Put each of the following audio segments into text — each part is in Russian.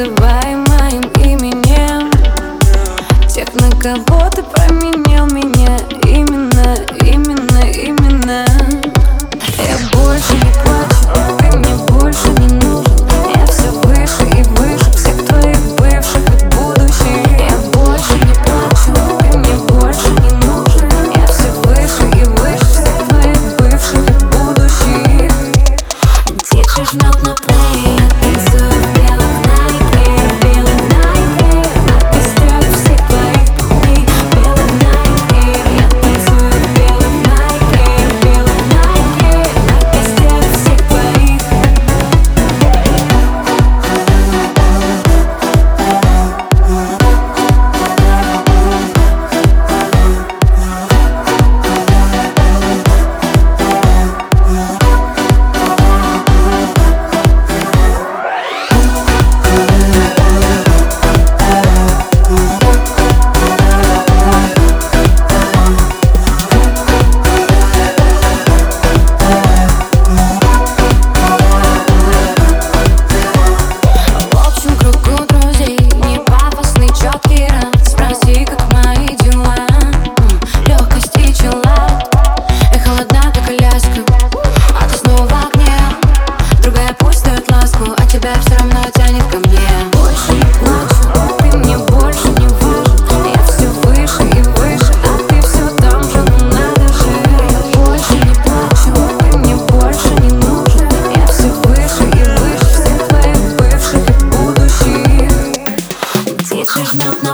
Называй моим именем. Тех, на кого melt, melt.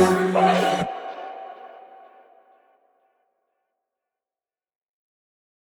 you.